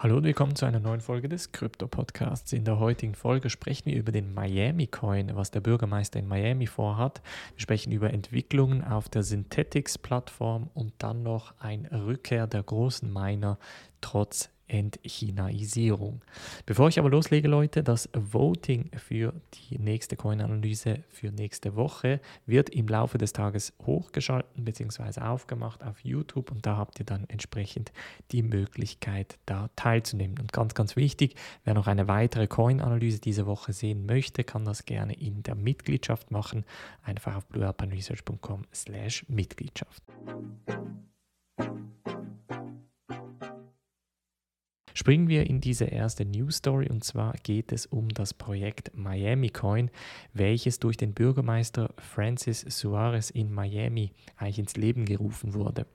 Hallo und willkommen zu einer neuen Folge des Krypto-Podcasts. In der heutigen Folge sprechen wir über den Miami Coin, was der Bürgermeister in Miami vorhat. Wir sprechen über Entwicklungen auf der Synthetics-Plattform und dann noch eine Rückkehr der großen Miner trotz Entchinaisierung. Bevor ich aber loslege, Leute, das Voting für die nächste Coin-Analyse für nächste Woche wird im Laufe des Tages hochgeschalten bzw. aufgemacht auf YouTube und da habt ihr dann entsprechend die Möglichkeit, da teilzunehmen. Und ganz, ganz wichtig, wer noch eine weitere Coin-Analyse diese Woche sehen möchte, kann das gerne in der Mitgliedschaft machen. Einfach auf bluealpanresearch.com slash Mitgliedschaft. Springen wir in diese erste News Story und zwar geht es um das Projekt Miami Coin, welches durch den Bürgermeister Francis Suarez in Miami eigentlich ins Leben gerufen wurde.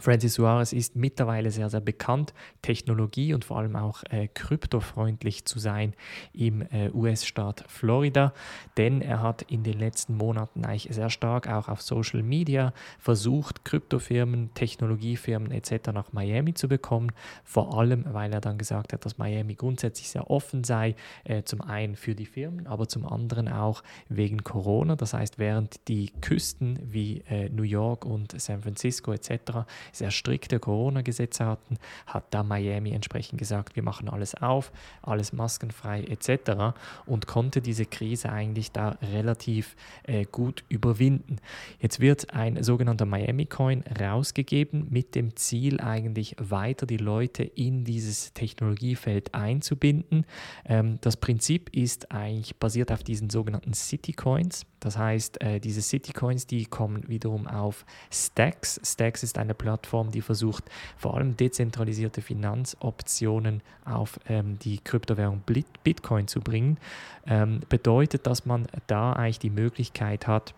Francis Suarez ist mittlerweile sehr, sehr bekannt, Technologie und vor allem auch äh, kryptofreundlich zu sein im äh, US-Staat Florida, denn er hat in den letzten Monaten eigentlich sehr stark auch auf Social Media versucht, Kryptofirmen, Technologiefirmen etc. nach Miami zu bekommen, vor allem weil er dann gesagt hat, dass Miami grundsätzlich sehr offen sei, äh, zum einen für die Firmen, aber zum anderen auch wegen Corona. Das heißt, während die Küsten wie äh, New York und San Francisco etc sehr strikte Corona-Gesetze hatten, hat da Miami entsprechend gesagt, wir machen alles auf, alles maskenfrei etc. und konnte diese Krise eigentlich da relativ äh, gut überwinden. Jetzt wird ein sogenannter Miami Coin rausgegeben mit dem Ziel eigentlich weiter die Leute in dieses Technologiefeld einzubinden. Ähm, das Prinzip ist eigentlich basiert auf diesen sogenannten City Coins. Das heißt, äh, diese City Coins, die kommen wiederum auf Stacks. Stacks ist eine Plattform, Plattform, die versucht, vor allem dezentralisierte Finanzoptionen auf ähm, die Kryptowährung Bitcoin zu bringen, ähm, bedeutet, dass man da eigentlich die Möglichkeit hat,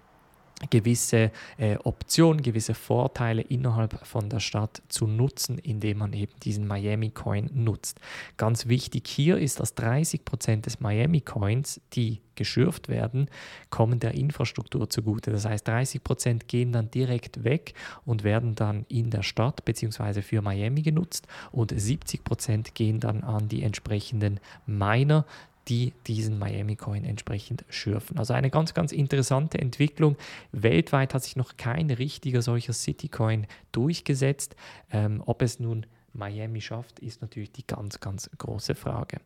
gewisse äh, Optionen, gewisse Vorteile innerhalb von der Stadt zu nutzen, indem man eben diesen Miami Coin nutzt. Ganz wichtig hier ist, dass 30 Prozent des Miami Coins, die geschürft werden, kommen der Infrastruktur zugute. Das heißt, 30 Prozent gehen dann direkt weg und werden dann in der Stadt bzw. für Miami genutzt und 70 Prozent gehen dann an die entsprechenden Miner, die diesen Miami Coin entsprechend schürfen. Also eine ganz, ganz interessante Entwicklung. Weltweit hat sich noch kein richtiger solcher City Coin durchgesetzt. Ähm, ob es nun Miami schafft, ist natürlich die ganz, ganz große Frage.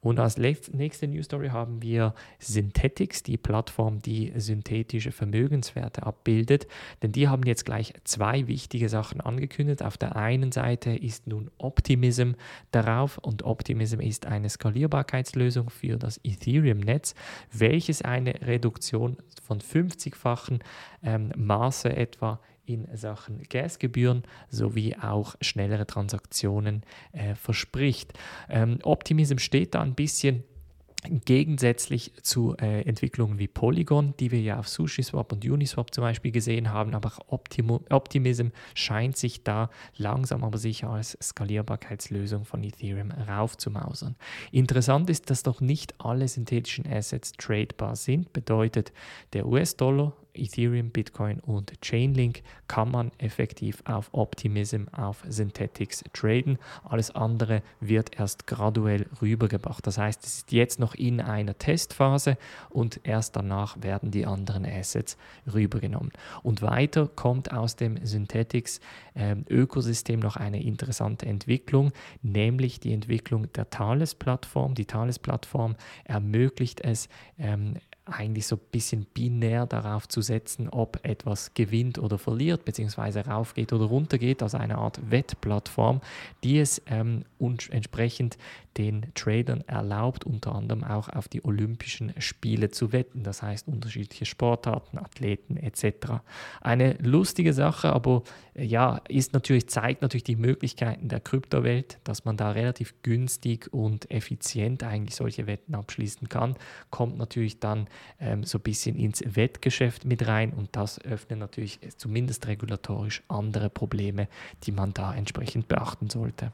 Und als nächste News Story haben wir Synthetics, die Plattform, die synthetische Vermögenswerte abbildet. Denn die haben jetzt gleich zwei wichtige Sachen angekündigt. Auf der einen Seite ist nun Optimism darauf und Optimism ist eine Skalierbarkeitslösung für das Ethereum-Netz, welches eine Reduktion von 50-fachen ähm, Maße etwa in Sachen Gasgebühren sowie auch schnellere Transaktionen äh, verspricht. Ähm, Optimism steht da ein bisschen Gegensätzlich zu äh, Entwicklungen wie Polygon, die wir ja auf SushiSwap und Uniswap zum Beispiel gesehen haben, aber Optimo Optimism scheint sich da langsam aber sicher als Skalierbarkeitslösung von Ethereum raufzumausern. Interessant ist, dass doch nicht alle synthetischen Assets tradebar sind, bedeutet der US-Dollar Ethereum, Bitcoin und Chainlink kann man effektiv auf Optimism, auf Synthetics traden. Alles andere wird erst graduell rübergebracht. Das heißt, es ist jetzt noch in einer Testphase und erst danach werden die anderen Assets rübergenommen. Und weiter kommt aus dem Synthetics ähm, noch eine interessante Entwicklung, nämlich die Entwicklung der Thales-Plattform. Die Thales-Plattform ermöglicht es, ähm, eigentlich so ein bisschen binär darauf zu setzen, ob etwas gewinnt oder verliert, beziehungsweise raufgeht oder runtergeht, also eine Art Wettplattform, die es ähm, entsprechend den Tradern erlaubt, unter anderem auch auf die Olympischen Spiele zu wetten, das heißt unterschiedliche Sportarten, Athleten etc. Eine lustige Sache, aber äh, ja, ist natürlich, zeigt natürlich die Möglichkeiten der Kryptowelt, dass man da relativ günstig und effizient eigentlich solche Wetten abschließen kann, kommt natürlich dann ähm, so ein bisschen ins Wettgeschäft mit rein und das öffnet natürlich zumindest regulatorisch andere Probleme, die man da entsprechend beachten sollte.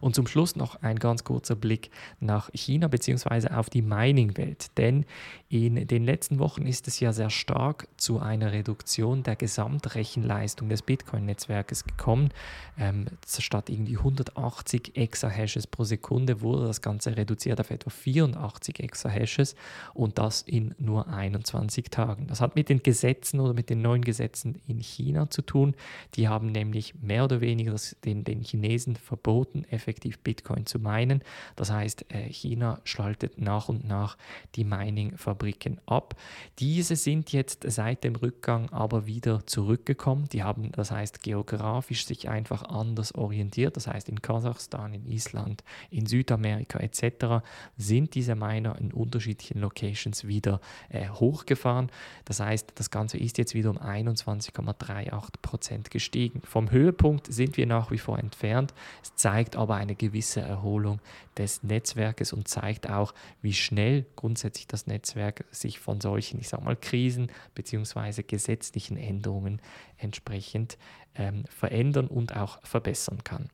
Und zum Schluss noch ein ganz kurzer Blick nach China bzw. auf die Mining-Welt. Denn in den letzten Wochen ist es ja sehr stark zu einer Reduktion der Gesamtrechenleistung des Bitcoin-Netzwerkes gekommen. Ähm, statt irgendwie 180 Exahashes pro Sekunde wurde das Ganze reduziert auf etwa 84 Exahashes und das in nur 21 Tagen. Das hat mit den Gesetzen oder mit den neuen Gesetzen in China zu tun. Die haben nämlich mehr oder weniger den, den Chinesen verboten, effektiv Bitcoin zu meinen. Das heißt, äh, China schaltet nach und nach die Mining-Fabriken ab. Diese sind jetzt seit dem Rückgang aber wieder zurückgekommen. Die haben, das heißt, geografisch sich einfach anders orientiert. Das heißt, in Kasachstan, in Island, in Südamerika etc. sind diese Miner in unterschiedlichen Locations wieder äh, hochgefahren. Das heißt, das Ganze ist jetzt wieder um 21,38 Prozent gestiegen. Vom Höhepunkt sind wir nach wie vor entfernt. Es zeigt aber eine gewisse Erholung des Netzwerkes und zeigt auch, wie schnell grundsätzlich das Netzwerk sich von solchen, ich sag mal, Krisen bzw. gesetzlichen Änderungen entsprechend ähm, verändern und auch verbessern kann.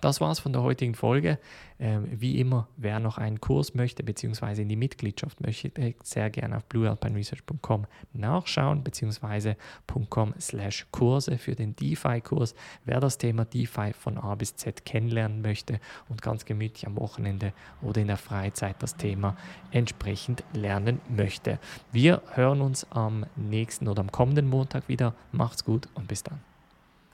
Das war's von der heutigen Folge. Ähm, wie immer, wer noch einen Kurs möchte bzw. in die Mitgliedschaft möchte, sehr gerne auf bluealpineresearch.com nachschauen bzw. slash Kurse für den DeFi-Kurs. Wer das Thema DeFi von A bis Z kennenlernen möchte und ganz gemütlich am Wochenende oder in der Freizeit das Thema entsprechend lernen möchte. Wir hören uns am nächsten oder am kommenden Montag wieder. Macht's gut und bis dann.